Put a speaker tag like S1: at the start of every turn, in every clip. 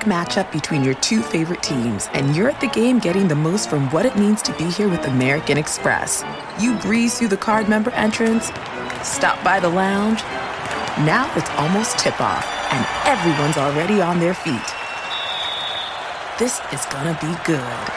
S1: matchup between your two favorite teams, and you're at the game getting the most from what it means to be here with American Express. You breeze through the card member entrance, stop by the lounge. Now it's almost tip off, and everyone's already on their feet. This is gonna be good.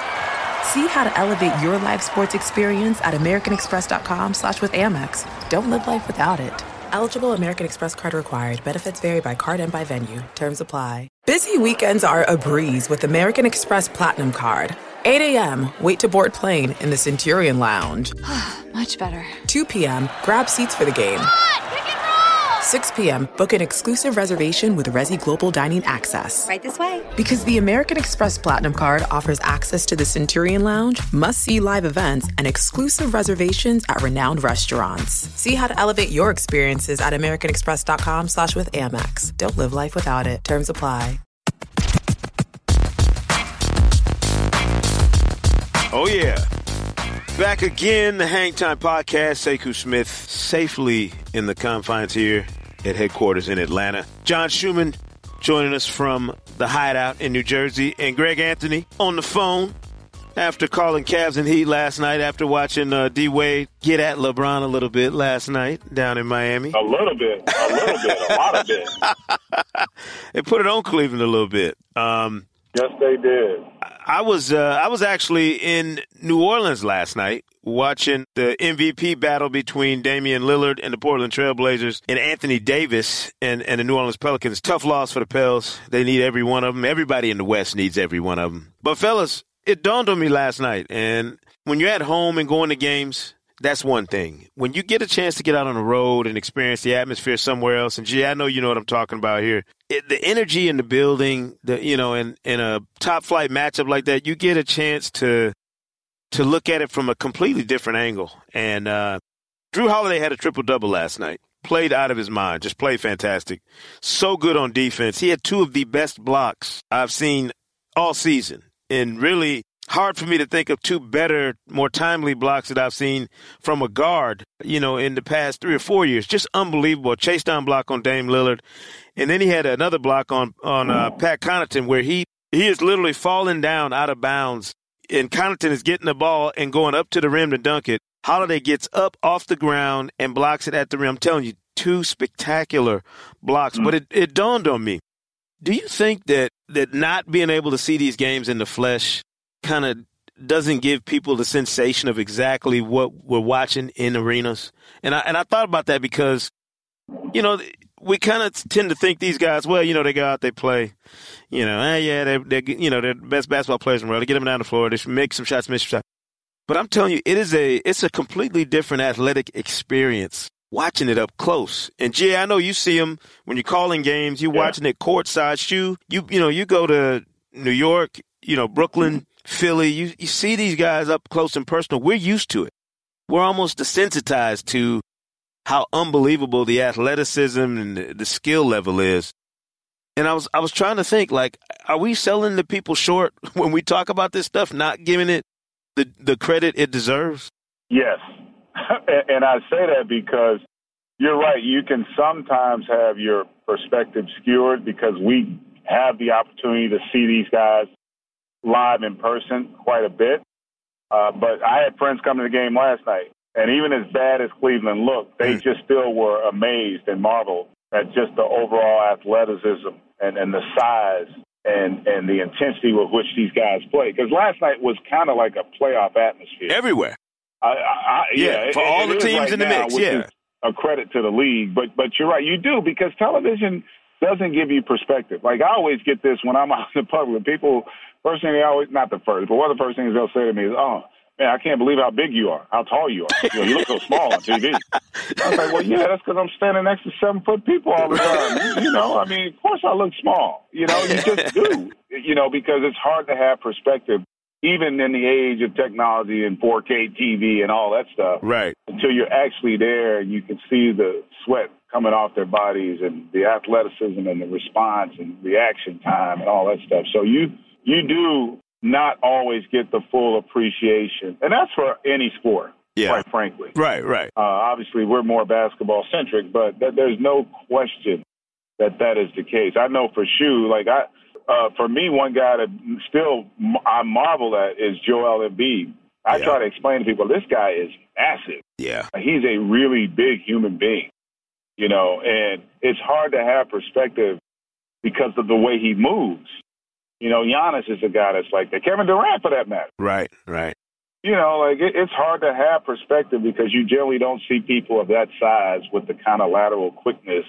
S1: See how to elevate your live sports experience at americanexpress.com slash with Amex. Don't live life without it. Eligible American Express card required. Benefits vary by card and by venue. Terms apply. Busy weekends are a breeze with American Express Platinum Card. 8 a.m., wait to board plane in the Centurion Lounge.
S2: Much better.
S1: 2 p.m., grab seats for the game. 6 p.m., book an exclusive reservation with Resy Global Dining Access.
S2: Right this way.
S1: Because the American Express Platinum Card offers access to the Centurion Lounge, must see live events, and exclusive reservations at renowned restaurants. See how to elevate your experiences at AmericanExpress.com slash with Amex. Don't live life without it. Terms apply.
S3: Oh, yeah. Back again, the Hang Time Podcast. Sekou Smith safely in the confines here at headquarters in Atlanta. John Schuhmann joining us from the hideout in New Jersey, and Greg Anthony on the phone after calling Cavs and Heat last night, after watching uh, D Wade get at LeBron a little bit last night down in Miami.
S4: A little bit, a little bit, a lot of bit.
S3: they put it on Cleveland a little bit. Um,
S4: yes, they did.
S3: I was uh, I was actually in New Orleans last night watching the MVP battle between Damian Lillard and the Portland Trailblazers and Anthony Davis and, and the New Orleans Pelicans. Tough loss for the Pels. They need every one of them. Everybody in the West needs every one of them. But fellas, it dawned on me last night, and when you're at home and going to games, that's one thing. When you get a chance to get out on the road and experience the atmosphere somewhere else, and gee, I know you know what I'm talking about here. It, the energy in the building, the you know, in in a top flight matchup like that, you get a chance to to look at it from a completely different angle. And uh, Jrue Holiday had a triple double last night. Played out of his mind. Just played fantastic. So good on defense. He had two of the best blocks I've seen all season. And really hard for me to think of two better, more timely blocks that I've seen from a guard, you know, in the past three or four years. Just unbelievable. Chase down block on Dame Lillard. And then he had another block on, on uh, Pat Connaughton where he, he is literally falling down out of bounds and Connaughton is getting the ball and going up to the rim to dunk it. Holiday gets up off the ground and blocks it at the rim. I'm telling you, two spectacular blocks. Mm. But it, it dawned on me. Do you think that, that not being able to see these games in the flesh kind of doesn't give people the sensation of exactly what we're watching in arenas? And I, and I thought about that because, you know, we kind of tend to think these guys, well, you know, they go out, they play, you know, eh, yeah, they're, they're, you know, they're the best basketball players in the world. They get them down the floor, they make some shots, miss some shots. But I'm telling you, it is a, it's a completely different athletic experience watching it up close. And Jay, I know you see them when you're calling games, you're yeah. watching it courtside. Shoe, you, you know, you go to New York, you know, Brooklyn, Philly, you, you see these guys up close and personal. We're used to it. We're almost desensitized to how unbelievable the athleticism and the, skill level is. And I was I was trying to think like, are we selling the people short when we talk about this stuff, not giving it the the credit it deserves?
S4: Yes, and I say that because you're right. You can sometimes have your perspective skewered because we have the opportunity to see these guys live in person quite a bit. Uh, but I had friends come to the game last night, and even as bad as Cleveland looked, they just still were amazed and marveled at just the overall athleticism and, and the size and, and the intensity with which these guys play. Because last night was kind of like a playoff atmosphere.
S3: Everywhere.
S4: I, I, yeah,
S3: yeah, for
S4: it,
S3: all
S4: it
S3: the teams
S4: right
S3: in the
S4: now,
S3: mix, yeah.
S4: A credit to the league, but but you're right, you do because television doesn't give you perspective. Like I always get this when I'm out in the public. People first thing they always not the first, but one of the first things they'll say to me is, "Oh, man, I can't believe how big you are, how tall you are. You, know, you look so small on TV. I was like, well, yeah, that's because I'm standing next to seven foot people all the time. You know, I mean, of course I look small. You know, you just do. You know, because it's hard to have perspective, even in the age of technology and 4K TV and all that stuff.
S3: Right.
S4: Until you're actually there and you can see the sweat coming off their bodies and the athleticism and the response and reaction time and all that stuff. So you you do not always get the full appreciation. And that's for any sport, yeah. quite frankly.
S3: Right, right.
S4: Uh, obviously, we're more basketball centric, but th- there's no question that that is the case. I know for Shu, like I, uh, for me, one guy that still I marvel at is Joel Embiid. I yeah. try to explain to people this guy is massive.
S3: Yeah,
S4: he's a really big human being. You know, and it's hard to have perspective because of the way he moves. You know, Giannis is a guy that's like that. Kevin Durant, for that matter.
S3: Right, right.
S4: You know, like it, it's hard to have perspective because you generally don't see people of that size with the kind of lateral quickness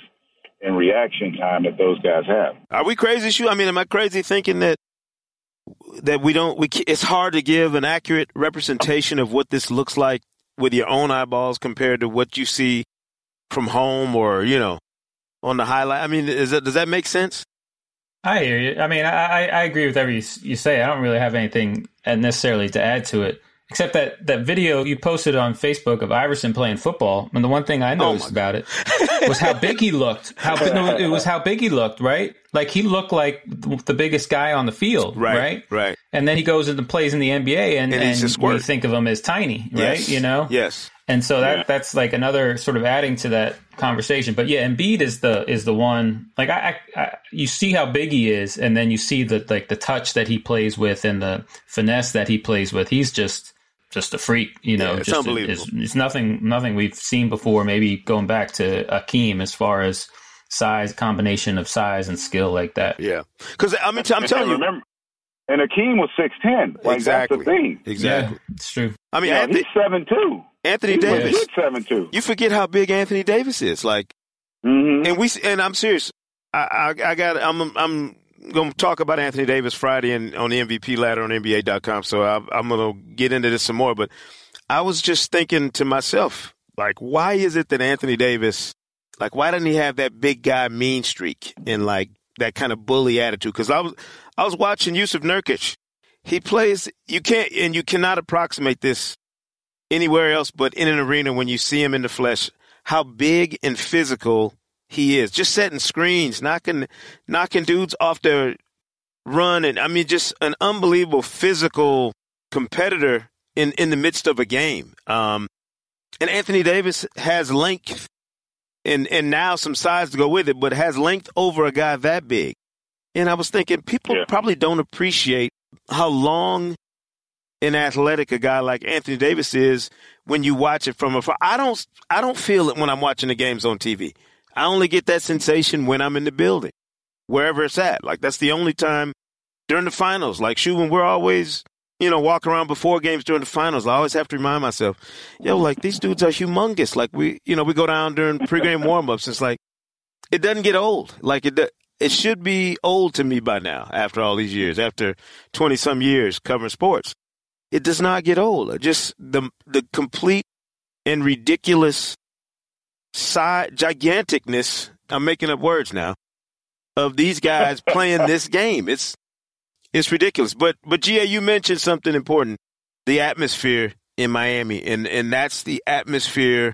S4: and reaction time that those guys have.
S3: Are we crazy, Shu? I mean, am I crazy thinking that that we don't? We it's hard to give an accurate representation of what this looks like with your own eyeballs compared to what you see from home or you know on the highlight. I mean, is that does that make sense?
S2: I hear you. I mean, I, I agree with every you say. I don't really have anything uh, necessarily to add to it, except that that video you posted on Facebook of Iverson playing football. And the one thing I oh noticed oh about it was how big he looked. How no, it was how big he looked, right? Like he looked like the biggest guy on the field, right? Right.
S3: right.
S2: And then he goes and plays in the NBA, and, and, and we think of him as tiny, right?
S3: Yes.
S2: You know.
S3: Yes.
S2: And so that yeah. that's like another sort of adding to that conversation. But yeah, Embiid is the is the one. Like I, I, I, you see how big he is, and then you see the like the touch that he plays with and the finesse that he plays with. He's just just a freak, you know.
S3: Yeah, it's
S2: just
S3: unbelievable.
S2: It's, it's, nothing nothing we've seen before. Maybe going back to Akeem as far as size combination of size and skill like that.
S3: Yeah, because I mean, I'm telling you.
S4: Remember, and Akeem was six ten. Like
S3: exactly.
S4: that's the thing.
S3: Exactly.
S2: Yeah, it's true.
S3: I mean,
S4: yeah,
S3: Anthony,
S4: he's seven two.
S3: Anthony
S4: he
S3: Davis,
S4: seven two.
S3: You forget how big Anthony Davis is. Like,
S4: mm-hmm.
S3: and we and I'm serious. I I, I got I'm I'm going to talk about Anthony Davis Friday and on the MVP ladder on NBA.com. So I, I'm going to get into this some more. But I was just thinking to myself, like, why is it that Anthony Davis, like, why didn't he have that big guy mean streak and like that kind of bully attitude? Because I was I was watching Jusuf Nurkic he plays, you can't, and you cannot approximate this anywhere else but in an arena when you see him in the flesh, how big and physical he is. Just setting screens, knocking, knocking dudes off their run. And I mean, just an unbelievable physical competitor in, in the midst of a game. Um, and Anthony Davis has length and, and now some size to go with it, but has length over a guy that big. And I was thinking people yeah. probably don't appreciate how long and athletic a guy like Anthony Davis is when you watch it from afar. I don't I don't feel it when I'm watching the games on TV. I only get that sensation when I'm in the building, wherever it's at. Like that's the only time during the finals. Like shoot, when we're always you know walk around before games during the finals, I always have to remind myself, yo, like these dudes are humongous. Like we you know we go down during pregame warmups. It's like it doesn't get old. Like it it should be old to me by now after all these years, after 20 some years covering sports. It does not get old. Just the, the complete and ridiculous side giganticness. I'm making up words now of these guys playing this game. It's, it's ridiculous. But, but GA, you mentioned something important, the atmosphere in Miami. And, and that's the atmosphere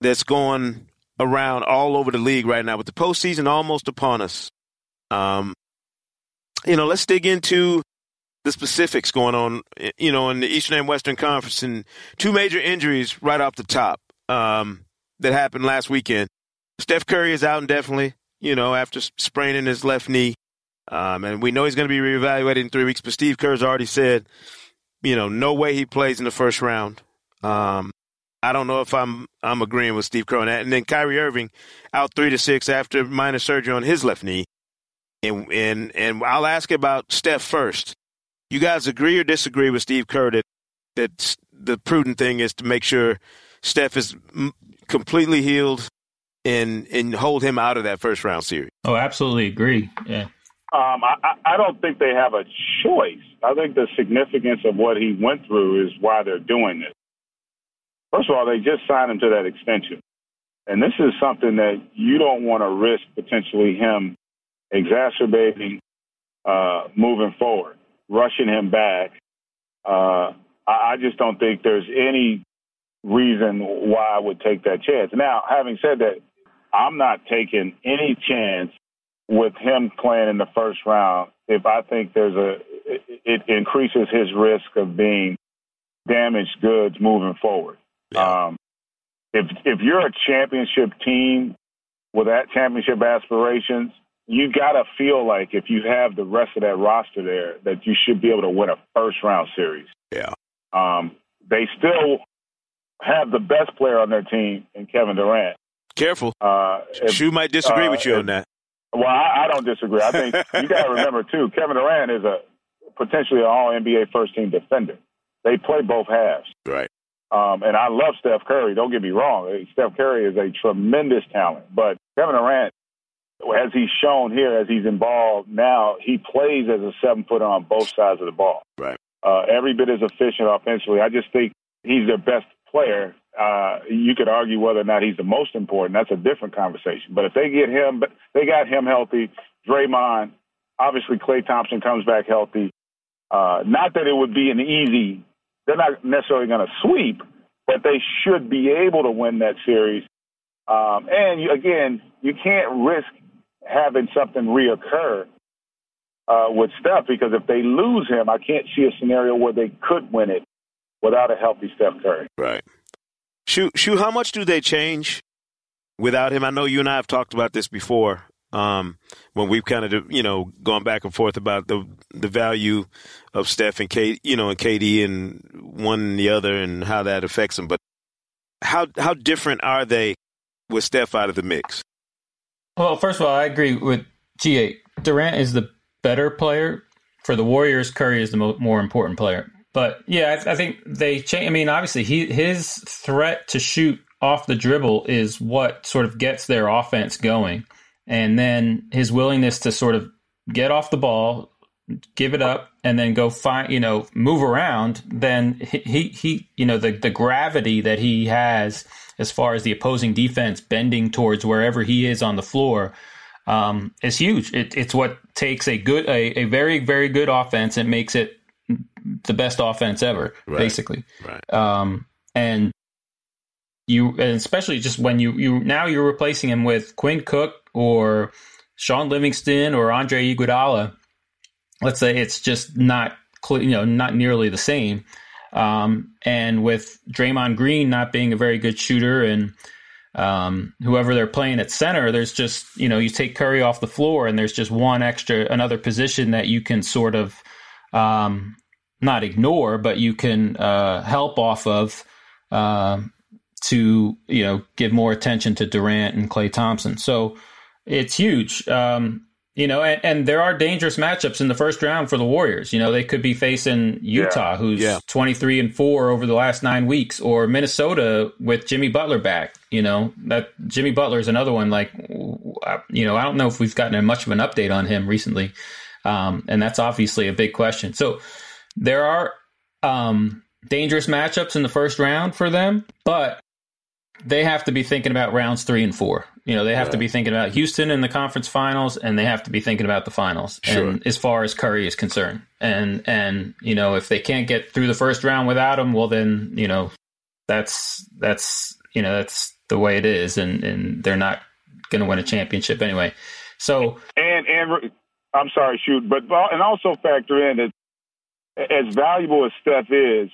S3: that's going around all over the league right now with the postseason almost upon us. Um, you know, let's dig into the specifics going on, you know, in the Eastern and Western Conference and two major injuries right off the top um, that happened last weekend. Steph Curry is out indefinitely, you know, after spraining his left knee. Um, and we know he's going to be reevaluated in three weeks, but Steve Kerr's already said, you know, no way he plays in the first round. Um, I don't know if I'm I'm agreeing with Steve Kerr on that. And then Kyrie Irving out three to six after minor surgery on his left knee. And and and I'll ask about Steph first. You guys agree or disagree with Steve Kerr that that the prudent thing is to make sure Steph is completely healed and and hold him out of that first round series?
S2: Oh, absolutely agree. Yeah.
S4: Um, I, I don't think they have a choice. I think the significance of what he went through is why they're doing this. First of all, they just signed him to that extension. And this is something that you don't want to risk potentially him exacerbating uh, moving forward, rushing him back. Uh, I, I just don't think there's any reason why I would take that chance. Now, having said that, I'm not taking any chance with him playing in the first round if I think there's a it, increases his risk of being damaged goods moving forward. Yeah. Um, if if you're a championship team with that championship aspirations, you got to feel like if you have the rest of that roster there, that you should be able to win a first round series.
S3: Yeah.
S4: Um, they still have the best player on their team in Kevin Durant.
S3: Careful.
S4: Uh, if,
S3: Shu might disagree
S4: uh,
S3: with you
S4: if,
S3: on that.
S4: Well, I, I don't disagree. I think you got to remember too. Kevin Durant is a potentially an All NBA first team defender. They play both halves.
S3: Right.
S4: Um, and I love Steph Curry. Don't get me wrong. Steph Curry is a tremendous talent, but Kevin Durant as he's shown here, as he's involved now, he plays as a seven footer on both sides of the ball.
S3: Right.
S4: Uh, every bit as efficient offensively. I just think he's their best player. Uh, you could argue whether or not he's the most important. That's a different conversation. But if they get him, but they got him healthy. Draymond, obviously, Klay Thompson comes back healthy. Uh, not that it would be an easy. They're not necessarily going to sweep, but they should be able to win that series. Um, and you, again, you can't risk having something reoccur uh, with Steph because if they lose him, I can't see a scenario where they could win it without a healthy Steph Curry.
S3: Right. Shu, how much do they change without him? I know you and I have talked about this before um, when we've kind of you know gone back and forth about the the value of Steph and Kate, you know, and KD and one and the other and how that affects them. But how how different are they with Steph out of the mix?
S2: Well, first of all, I agree with GA. Durant is the better player for the Warriors. Curry is the mo- more important player. But yeah, I, I think they change. I mean, obviously, he his threat to shoot off the dribble is what sort of gets their offense going, and then his willingness to sort of get off the ball, give it up, and then go find you know move around. Then he he, he you know the the gravity that he has as far as the opposing defense bending towards wherever he is on the floor um, is huge. It, it's what takes a good, a, a, very, very good offense and makes it the best offense ever, right. basically.
S3: Right.
S2: Um, and you, and especially just when you, you now you're replacing him with Quinn Cook or Shaun Livingston or Andre Iguodala. Let's say it's just not, you know, not nearly the same. Um, and with Draymond Green not being a very good shooter and um, whoever they're playing at center, there's just, you know, you take Curry off the floor and there's just one extra, another position that you can sort of um, not ignore, but you can uh, help off of uh, to, you know, give more attention to Durant and Klay Thompson. So it's huge. Um, you know, and, and, there are dangerous matchups in the first round for the Warriors. You know, they could be facing Utah,
S4: yeah.
S2: who's
S3: yeah.
S2: 23 and 4 over the last 9 weeks or Minnesota with Jimmy Butler back, you know. That Jimmy Butler is another one like you know, I don't know if we've gotten much of an update on him recently. Um, and that's obviously a big question. So there are um, dangerous matchups in the first round for them, but they have to be thinking about rounds 3 and 4. You know, they have yeah. to be thinking about Houston in the conference finals, and they have to be thinking about the finals.
S3: Sure.
S2: And as far as Curry is concerned, and and you know, if they can't get through the first round without him, well, then you know, that's that's you know that's the way it is, and and they're not going to win a championship anyway. So
S4: and and I'm sorry, shoot, but and also factor in that as valuable as Steph is,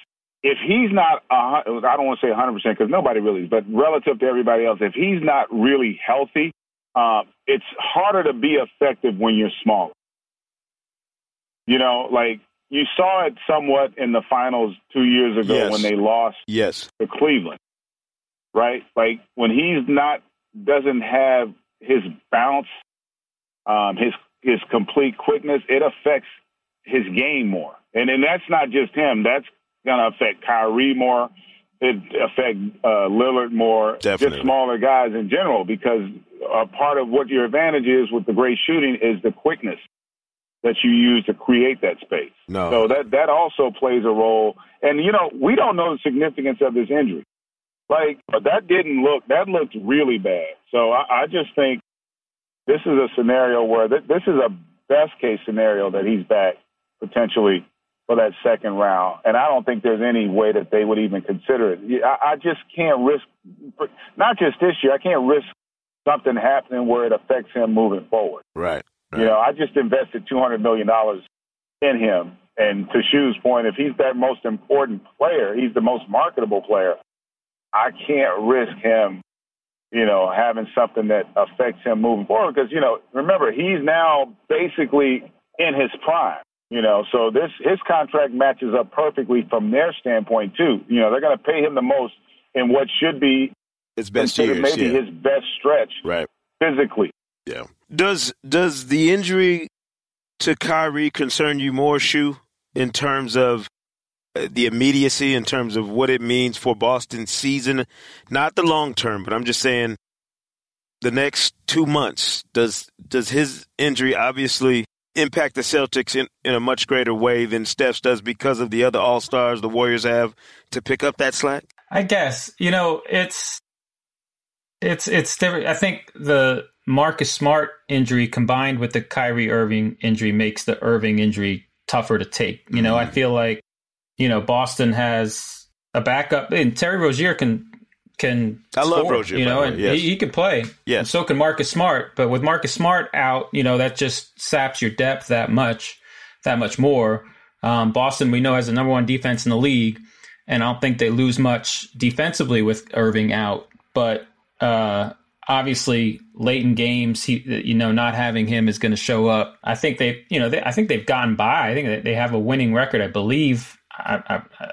S4: if he's not, uh, I don't want to say 100% because nobody really is, but relative to everybody else, if he's not really healthy, uh, it's harder to be effective when you're small. You know, like you saw it somewhat in the finals two years ago
S3: yes.
S4: when they lost
S3: yes.
S4: to Cleveland, right? Like when he's not, doesn't have his bounce, um, his his complete quickness, it affects his game more. And and that's not just him. That's going to affect Kyrie more. It affect uh, Lillard more.
S3: Definitely.
S4: Just smaller guys in general, because a part of what your advantage is with the great shooting is the quickness that you use to create that space.
S3: No.
S4: So that that also plays a role. And you know, we don't know the significance of this injury. Like but that didn't look that looked really bad. So I, I just think this is a scenario where th- this is a best case scenario that he's back potentially for that second round. And I don't think there's any way that they would even consider it. I, I just can't risk, not just this year, I can't risk something happening where it affects him moving forward.
S3: Right. right.
S4: You know, I just invested $200 million in him. And to Shu's point, if he's that most important player, he's the most marketable player, I can't risk him you know, having something that affects him moving forward. Because, you know, remember, he's now basically in his prime. You know, so this his contract matches up perfectly from their standpoint too. You know, they're going to pay him the most in what should be
S3: his best years,
S4: maybe
S3: yeah.
S4: his best stretch,
S3: right?
S4: Physically,
S3: yeah. Does does the injury to Kyrie concern you more, Shu, in terms of uh, the immediacy, in terms of what it means for Boston's season, not the long term, but I'm just saying the next two months. Does does his injury obviously impact the Celtics in, in a much greater way than Steph's does because of the other All Stars the Warriors have to pick up that slack?
S2: I guess you know it's it's it's different. I think the Marcus Smart injury combined with the Kyrie Irving injury makes the Irving injury tougher to take. You know, mm-hmm. I feel like you know Boston has a backup, and Terry Rozier can can.
S3: I score, love Rozier.
S2: You know, and yes. he, he, can play.
S3: Yeah.
S2: So can Marcus Smart. But with Marcus Smart out, you know, that just saps your depth that much, that much more. Um, Boston, we know, has the number one defense in the league, and I don't think they lose much defensively with Irving out. But uh, obviously, late in games, he, you know, not having him is going to show up. I think they, you know, they, I think they've gotten by. I think they have a winning record. I believe. I, I,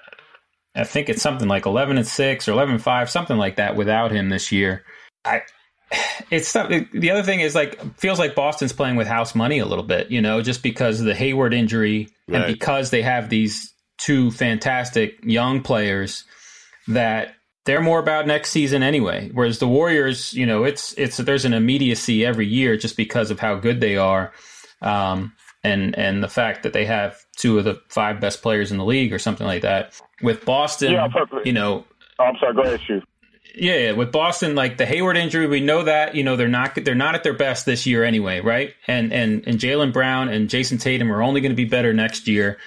S2: I think it's something like 11 and 6 or 11 and 5, something like that without him this year. I it's the other thing is like feels like Boston's playing with house money a little bit, you know, just because of the Hayward injury right. and because they have these two fantastic young players that they're more about next season anyway. Whereas the Warriors, you know, it's it's there's an immediacy every year just because of how good they are. Um, and and the fact that they have two of the five best players in the league or something like that. With Boston, yeah, you know,
S4: oh, I'm sorry. Go ahead, shoot.
S2: Yeah, yeah, with Boston, like the Hayward injury, we know that you know they're not they're not at their best this year anyway, right? And and and Jaylen Brown and Jayson Tatum are only going to be better next year.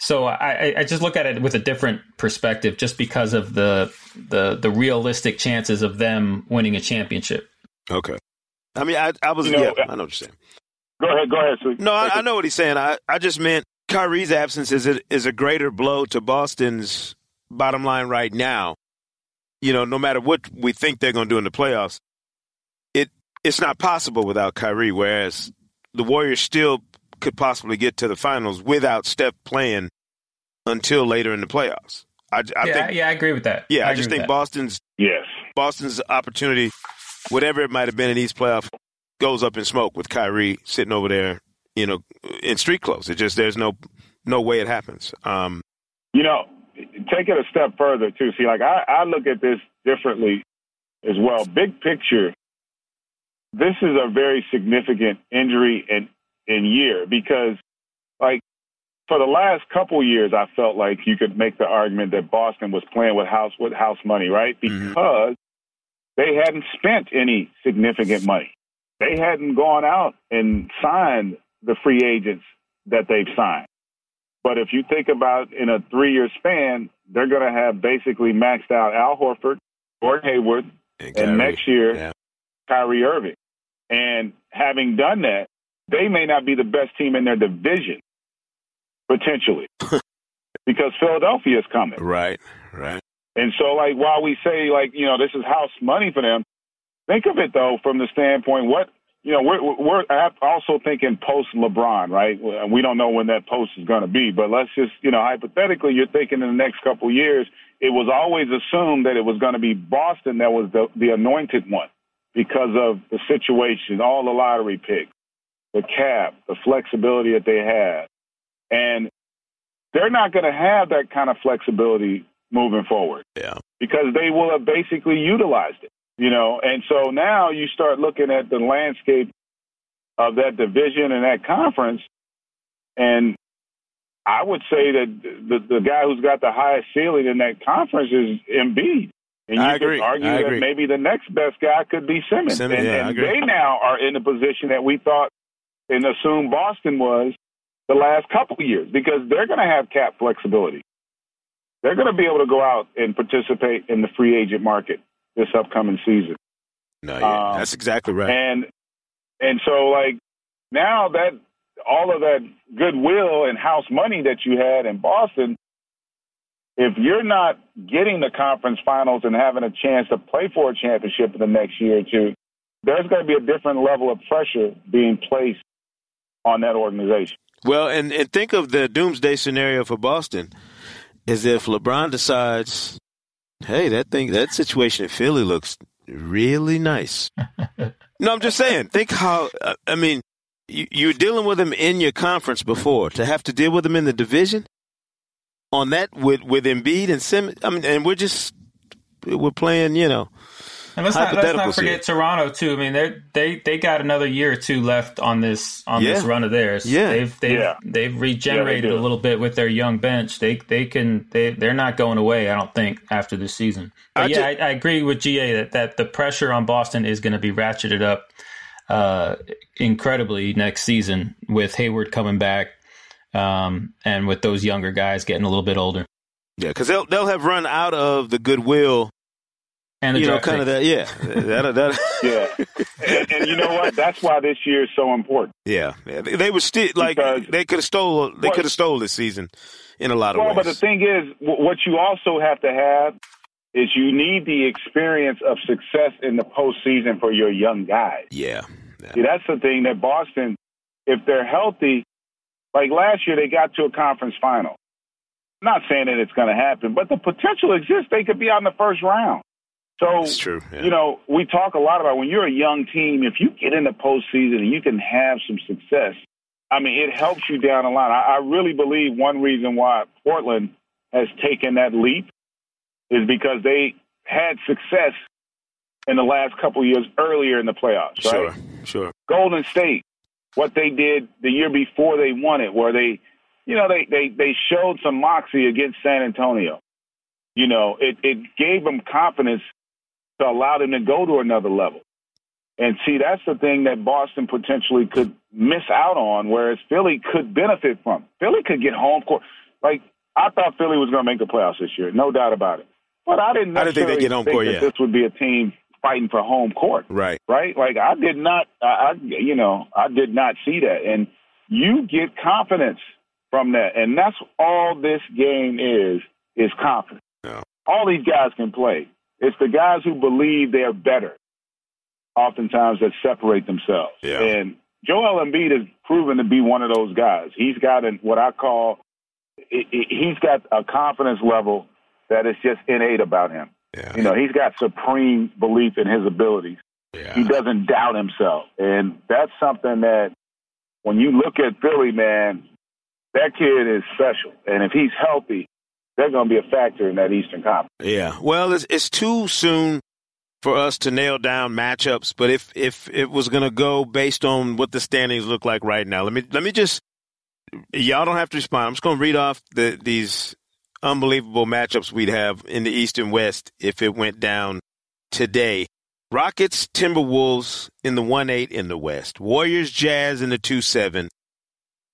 S2: So I, I just look at it with a different perspective, just because of the the the realistic chances of them winning a championship.
S3: Okay, I mean, I, I was you know, yeah, uh, I know what you're saying.
S4: Go ahead, go ahead, sweet.
S3: No, I, I, know what he's saying. I, I just meant Kyrie's absence is a, is a greater blow to Boston's bottom line right now. You know, no matter what we think they're going to do in the playoffs, it it's not possible without Kyrie. Whereas the Warriors still could possibly get to the finals without Steph playing until later in the playoffs. I, I
S2: yeah,
S3: think,
S2: yeah, I agree with that.
S3: Yeah,
S2: I,
S3: I just think
S2: that.
S3: Boston's
S4: yes,
S3: Boston's opportunity, whatever it might have been in these playoffs, goes up in smoke with Kyrie sitting over there, you know, in street clothes. It just there's no no way it happens. Um,
S4: you know, take it a step further too. See, like I, I look at this differently as well. Big picture, this is a very significant injury and in, in year because, like, for the last couple years, I felt like you could make the argument that Boston was playing with house with house money, right? Mm-hmm. Because mm-hmm. they hadn't spent any significant money they hadn't gone out and signed the free agents that they've signed. But if you think about in a three year span, they're going to have basically maxed out Al Horford, Gordon Hayward, and, and next year, yeah. Kyrie Irving. And having done that, they may not be the best team in their division, potentially, because Philadelphia is coming.
S3: Right, right.
S4: And so, like, while we say, like, you know, this is house money for them, Think of it though from the standpoint what you know we're we're also thinking post LeBron, right? And we don't know when that post is going to be, but let's just you know hypothetically, you're thinking in the next couple of years. It was always assumed that it was going to be Boston that was the, the anointed one because of the situation, all the lottery picks, the cap, the flexibility that they had, and they're not going to have that kind of flexibility moving forward.
S3: Yeah,
S4: because they will have basically utilized it. You know, and so now you start looking at the landscape of that division and that conference, and I would say that the, the guy who's got the highest ceiling in that conference is Embiid. And you
S3: I
S4: could argue
S3: I
S4: that
S3: agree.
S4: maybe the next best guy could be Simmons.
S3: Simmons
S4: and,
S3: yeah,
S4: and they now are in the position that we thought and assumed Boston was the last couple of years because they're going to have cap flexibility. They're going to be able to go out and participate in the free agent market this upcoming season.
S3: No, yeah, um, that's exactly right.
S4: And and so like now that all of that goodwill and house money that you had in Boston, if you're not getting the conference finals and having a chance to play for a championship in the next year or two, there's going to be a different level of pressure being placed on that organization.
S3: Well, and, and think of the doomsday scenario for Boston is if LeBron decides, hey, that thing, that situation in Philly looks really nice. no, I'm just saying, think how, uh, I mean, you, you're dealing with him in your conference before. To have to deal with him in the division on that with, with Embiid and Sim, I mean, and we're just, we're playing, you know,
S2: and let's not, let's not forget here. Toronto too. I mean, they they they got another year or two left on this on yeah. this run of theirs.
S3: Yeah,
S2: they've they've
S4: yeah.
S2: they've regenerated
S4: yeah,
S2: a little bit with their young bench. They they can they they're not going away. I don't think after this season. But I yeah, I, I, agree with GA that that the pressure on Boston is going to be ratcheted up uh, incredibly next season with Hayward coming back um, and with those younger guys getting a little bit older.
S3: Yeah, because they'll they'll have run out of the goodwill
S2: and
S3: you know, kind of that, yeah, that, that,
S4: yeah. And, and, you know what? That's why this year is so important.
S3: Yeah, yeah. They, they were still like because, they could have stole. They could have stole this season in a lot of
S4: well,
S3: ways.
S4: Well, but the thing is, what you also have to have is you need the experience of success in the postseason for your young guys.
S3: Yeah.
S4: yeah. See, that's the thing that Boston, if they're healthy, like last year, they got to a conference final. I'm not saying that it's going to happen, but the potential exists. They could be out in the first round. So,
S3: That's true. Yeah.
S4: you know, we talk a lot about when you're a young team, if you get in the postseason and you can have some success, I mean, it helps you down the line. I, I really believe one reason why Portland has taken that leap is because they had success in the last couple of years earlier in the playoffs,
S3: right? Sure, sure.
S4: Golden State, what they did the year before they won it, where they, you know, they, they, they showed some moxie against San Antonio. You know, it, it gave them confidence to allow them to go to another level. And see, that's the thing that Boston potentially could miss out on, whereas Philly could benefit from. Philly could get home court. Like I thought Philly was going to make the playoffs this year, no doubt about it. But I didn't.
S3: I didn't think they get home court
S4: yet. This would be a team fighting for home court.
S3: Right.
S4: Right. Like I did not. I, I you know I did not see that, and you get confidence from that, and that's all this game is is confidence.
S3: Yeah.
S4: All these guys can play. It's the guys who believe they're better, oftentimes that separate themselves.
S3: Yeah.
S4: And Joel Embiid has proven to be one of those guys. He's got an, what I call, he's got a confidence level that is just innate about him.
S3: Yeah.
S4: You know, he's got supreme belief in his abilities.
S3: Yeah.
S4: He doesn't doubt himself. And that's something that when you look at Philly, man, that kid is special. And if he's healthy, they're going to be a factor in that Eastern Conference.
S3: Yeah. Well, it's, it's too soon for us to nail down matchups, but if if it was going to go based on what the standings look like right now, let me let me just y'all don't have to respond. I'm just going to read off the these unbelievable matchups we'd have in the East and West if it went down today. Rockets, Timberwolves in the 1 8 in the West. Warriors, Jazz in the 2 7.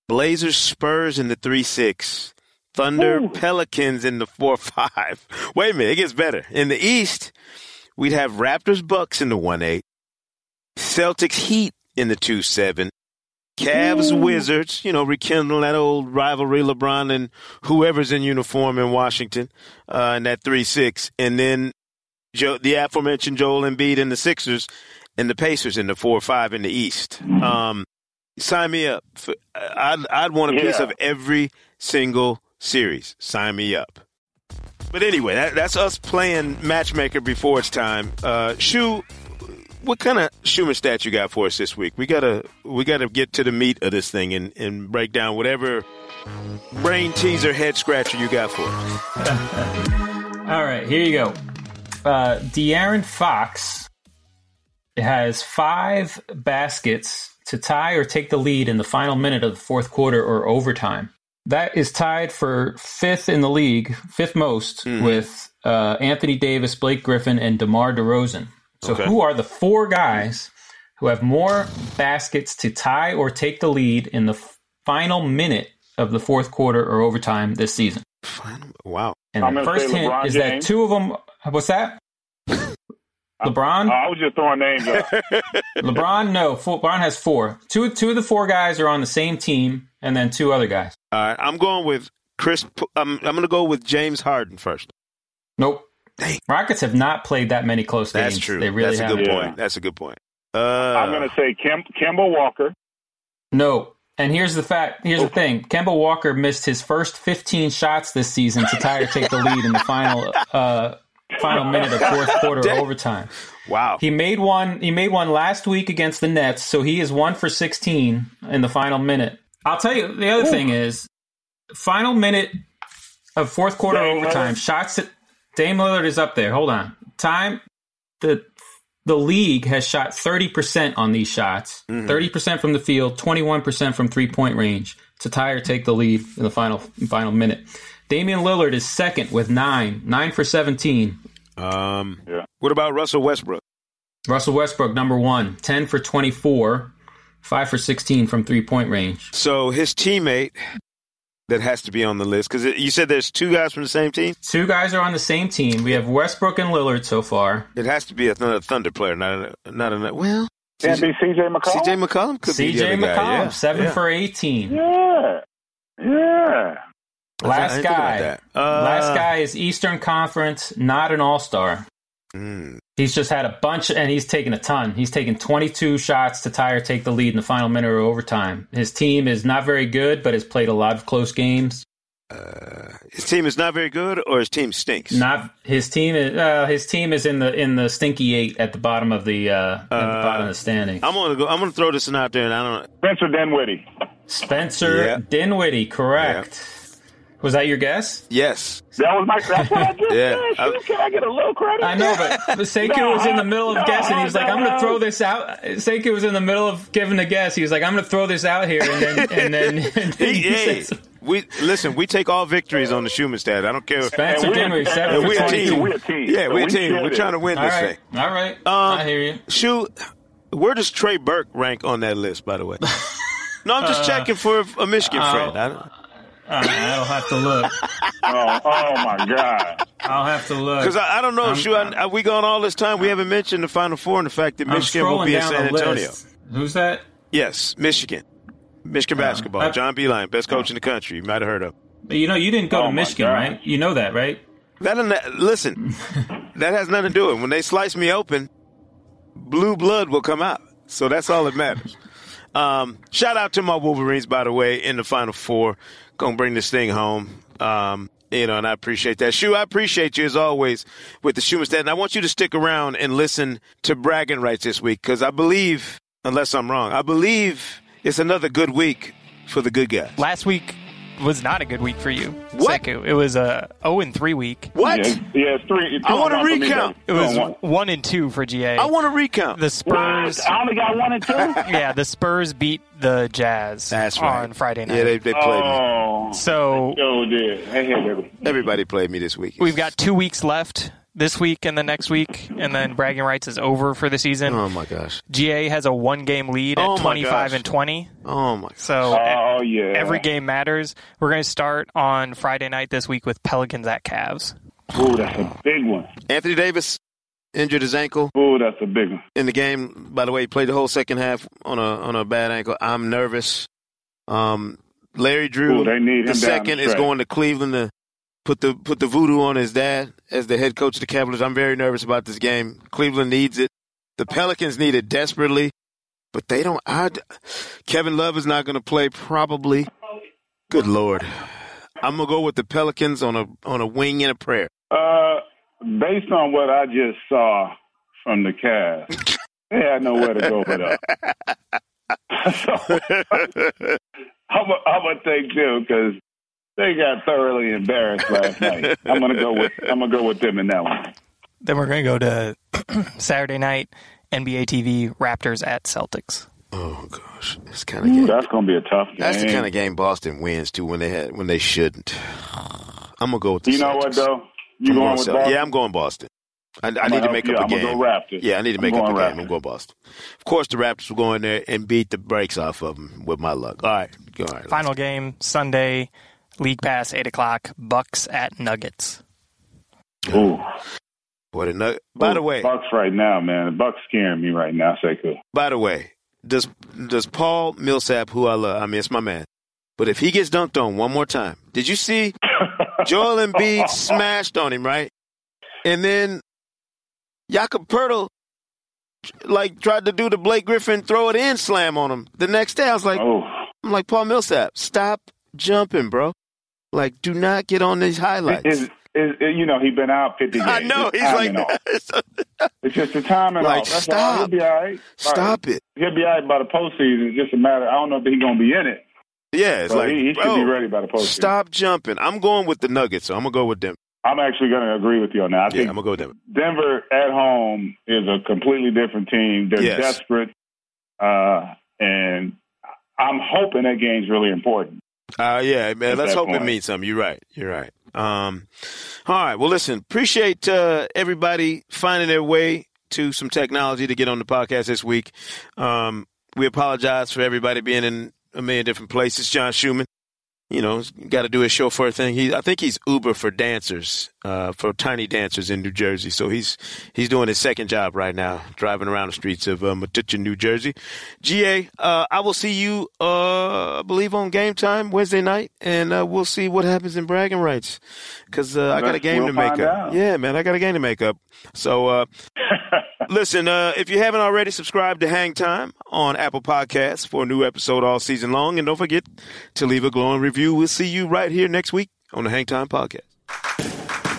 S3: Blazers, Spurs in the 3 6. Thunder, Ooh. Pelicans in the 4 5. Wait a minute, it gets better. In the East, we'd have Raptors, Bucks in the 1 8. Celtics, Heat in the 2 7. Cavs, Ooh. Wizards, you know, rekindle that old rivalry, LeBron and whoever's in uniform in Washington uh, in that 3 6. And then Joe, the aforementioned Joel Embiid and the Sixers and the Pacers in the 4 5 in the East. Um, sign me up. I'd, I'd want a yeah. piece of every single series. Sign me up. But anyway, that, that's us playing matchmaker before it's time. Uh, Shu, what kind of Schuhmann stats you got for us this week? We gotta we gotta get to the meat of this thing and, and break down whatever brain teaser, head scratcher you got for us.
S2: All right, here you go. Uh, De'Aaron Fox has five baskets to tie or take the lead in the final minute of the fourth quarter or overtime. That is tied for fifth in the league, fifth most, mm-hmm. with uh, Anthony Davis, Blake Griffin, and DeMar DeRozan. So, okay. who are the four guys who have more baskets to tie or take the lead in the final minute of the fourth quarter or overtime this season?
S3: Wow.
S2: And I'm the first hint LeBron is James. that two of them. What's that? LeBron?
S4: I was just throwing names out.
S2: LeBron, no. LeBron has four. Two, two of the four guys are on the same team, and then two other guys.
S3: All right, I'm going with Chris, I'm, I'm going to go with James Harden first.
S2: Nope.
S3: Dang.
S2: Rockets have not played that many close games.
S3: That's true.
S2: They really
S3: That's a
S2: have.
S3: good
S4: Yeah.
S3: point. That's a good point. Uh,
S4: I'm going to say Kim, Kemba Walker.
S2: No. And here's the fact. Here's the thing. Kemba Walker missed his first 15 shots this season to tie or take the lead in the final uh, final minute of fourth quarter overtime.
S3: wow.
S2: He made one. He made one last week against the Nets, so he is one for 16 in the final minute. I'll tell you. The other thing is, final minute of fourth quarter
S4: Dame
S2: overtime
S4: Lillard.
S2: shots. That, Dame Lillard is up there. Hold on. Time. The the league has shot 30% on these shots. 30% from the field, 21% from three-point range to tie or take the lead in the final final minute. Damian Lillard is second with 9, 9 for 17.
S3: Um,
S4: Yeah.
S3: What about Russell Westbrook?
S2: Russell Westbrook number 1, 10 for 24, 5 for 16 from three-point range.
S3: So his teammate that has to be on the list because you said there's two guys from the same team.
S2: Two guys are on the same team. We have Westbrook and Lillard so far.
S3: It has to be another Thunder player, not a, not a well.
S4: Can't be C.J. McCollum.
S3: CJ McCollum could be
S2: CJ
S3: other guy.
S2: McCollum,
S3: Yeah.
S2: 7
S3: yeah.
S2: for 18.
S4: Yeah. Yeah.
S3: I
S2: Last
S3: didn't think about
S2: guy.
S3: Uh,
S2: Last guy is Eastern Conference, not an all-star.
S3: mm,
S2: He's just had a bunch, and he's taken a ton. He's taken 22 shots to tie or take the lead in the final minute or overtime. His team is not very good, but has played a lot of close games.
S3: uh, his team is not very good, or his team stinks.
S2: Not his team is uh, his team is in the in the stinky eight at the bottom of the uh, at the bottom of the standing.
S3: I'm gonna go. I'm gonna throw this one out there, and I don't.
S4: Spencer Dinwiddie.
S2: Spencer
S3: Yeah.
S2: Dinwiddie, correct. Was that your guess?
S3: Yes,
S4: That was my. That's what I just
S3: Yeah.
S4: said. Shoot, Can I get a little credit?
S2: I know, but but Sekou
S4: No,
S2: was in the middle of
S4: no,
S2: guessing. He was like, "I'm going to throw this out." Sekou was in the middle of giving a guess. He was like, "I'm going to throw this out here," and then and then, and then
S3: he,
S2: he
S3: hey,
S2: said,
S3: we listen. We take all victories on the Schuhmann stat. I don't care.
S2: Spencer
S4: And we-
S2: Dinwiddie, seven
S4: and
S2: for
S3: we a
S2: 22.
S3: team.
S4: We're a team.
S3: Yeah,
S4: So
S3: we're a team. We're
S4: it.
S3: trying to win
S2: All
S3: this
S2: right,
S3: thing.
S2: all right.
S3: Um,
S2: I hear you.
S3: Shoot, where does Trey Burke rank on that list? By the way. No, I'm just
S2: Uh,
S3: checking for a Michigan
S2: uh,
S3: friend. I don't,
S2: Uh, I'll have to look.
S4: Oh, oh my God.
S2: I'll have to look.
S3: Because I, I don't know,
S2: I'm-
S3: Shu, I, I, we gone all this time. We haven't mentioned the Final Four and the fact that
S2: I'm
S3: Michigan will be in San Antonio.
S2: Who's that?
S3: Yes, Michigan. Michigan basketball.
S2: I-
S3: John Beilein, best coach in the country. You might have heard of.
S2: You know, you didn't go
S4: Oh
S2: to Michigan,
S4: God.
S2: right? You know that, right?
S3: That that, listen, that has nothing to do with it. When they slice me open, blue blood will come out. So that's all that matters. Um, shout out to my Wolverines, by the way, in the Final Four. Gonna bring this thing home. Um, you know, and I appreciate that. Shu, I appreciate you as always with the Schuhmann stat. And I want you to stick around and listen to bragging rights this week because I believe, unless I'm wrong, I believe it's another good week for the good guys.
S5: Last week was not a good week for you.
S3: What?
S5: Sekou. It was a 0 and 3 week.
S3: What?
S4: Yeah, yeah, it's three. It's
S3: I want to
S4: one me,
S3: recount.
S5: It was
S4: one.
S5: 1 and 2 for GA.
S3: I want to recount.
S5: the Spurs
S4: What? I only got one and two.
S5: Yeah, the Spurs beat the Jazz
S3: That's right.
S5: on Friday night.
S3: Yeah, they, they played me.
S4: Oh,
S5: so
S4: yo, did. Hey, hey, baby.
S3: Everybody played me this week.
S5: we've got 2 weeks left this week and the next week and then bragging rights is over for the season.
S3: Oh my gosh.
S5: GA has a one game lead at
S3: Oh my
S5: 25 and 20.
S3: Oh my. Gosh.
S5: So
S4: Oh yeah.
S5: every game matters. We're going to start on Friday night this week with Pelicans at Cavs.
S4: Ooh, that's a big one.
S3: Anthony Davis injured his ankle
S4: Ooh, that's a big one.
S3: in the game. By the way, he played the whole second half on a on a bad ankle. I'm nervous. Um, Larry Drew,
S4: Ooh, they need
S3: the second, is going to Cleveland to put the put the voodoo on his dad as the head coach of the Cavaliers. I'm very nervous about this game. Cleveland needs it. The Pelicans need it desperately, but they don't. I, Kevin Love is not going to play probably. Good lord. I'm gonna go with the Pelicans on a on a wing and a prayer.
S4: Uh, based on what I just saw from the Cavs, they had nowhere to go but up. so, I'm a, I'm gonna take them because they got thoroughly embarrassed last night. I'm gonna go with I'm gonna go with them in that one.
S5: Then we're going to go to Saturday night NBA TV Raptors at Celtics.
S3: Oh gosh, this kind of game.
S4: That's gonna be a tough game.
S3: That's the kind of game Boston wins too when they had when they shouldn't. I'm gonna go with the
S4: You know what though? You
S3: I'm
S4: going with Boston?
S3: Yeah, I'm going Boston. I, I need
S4: gonna
S3: to
S4: help
S3: make
S4: you
S3: up
S4: out.
S3: a
S4: I'm gonna
S3: game.
S4: go Raptors.
S3: Yeah, I need to make up a
S4: going
S3: game. I'm going Boston. Of course, the Raptors will go in there and beat the brakes off of them with my luck. All right, all right.
S5: Final game Sunday, League Pass, 8 o'clock, Bucks at Nuggets.
S4: Ooh.
S3: Boy, the Nug- by the way,
S4: Bucks right now, man. The Bucks scaring me right now. Sekou.
S3: by the way, does does Paul Millsap, who I love, I mean, it's my man. But if he gets dunked on one more time, did you see Joel Embiid smashed on him, right? And then Jakob Poeltl like tried to do the Blake Griffin throw it in slam on him. The next day, I was like, oh. I'm like Paul Millsap, stop jumping, bro. Like, do not get on these highlights.
S4: Is, is, you know, he's been out 50 games.
S3: I know. He's like,
S4: it's just the timing
S3: like,
S4: off. That's
S3: stop.
S4: All. He'll be all right.
S3: Stop
S4: right.
S3: it.
S4: He'll be all right by the postseason. It's just a matter. I don't know if he's going to be in it.
S3: Yeah, it's like
S4: he, he
S3: bro,
S4: should be ready by the postseason.
S3: Stop jumping. I'm going with the Nuggets, so I'm gonna go with them.
S4: I'm actually going to agree with you on that. I
S3: yeah,
S4: think
S3: I'm gonna go with them.
S4: Denver at home is a completely different team. They're
S3: yes.
S4: desperate, uh, and I'm hoping that game's really important.
S3: Uh, yeah, man. Let's hope it means something. You're right. You're right. Um, all right. Well, listen. Appreciate uh, everybody finding their way to some technology to get on the podcast this week. Um, we apologize for everybody being in a million different places. John Schuhmann, you know, got to do his chauffeur thing. He, I think he's Uber for dancers, uh, for tiny dancers in New Jersey. So he's he's doing his second job right now, driving around the streets of uh, Metuchen, New Jersey. GA, uh, I will see you, uh, I believe, on game time Wednesday night, and uh, we'll see what happens in bragging rights because uh, I got a game
S4: We'll
S3: to make up.
S4: out.
S3: Yeah, man, I got a game to make up. So. Listen, uh, if you haven't already, subscribe to Hang Time on Apple Podcasts for a new episode all season long. And don't forget to leave a glowing review. We'll see you right here next week on the Hang Time Podcast.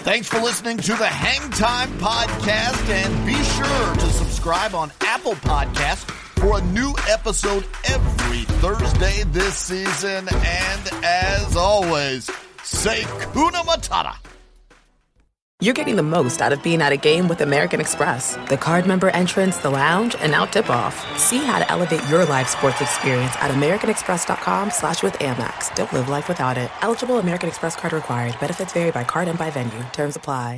S6: Thanks for listening to the Hang Time Podcast, and be sure to subscribe on Apple Podcasts for a new episode every Thursday this season. And as always, say Kuna Matata.
S1: You're getting the most out of being at a game with American Express. The card member entrance, the lounge, and now tip-off. See how to elevate your live sports experience at americanexpress.com slash with Amex. Don't live life without it. Eligible American Express card required. Benefits vary by card and by venue. Terms apply.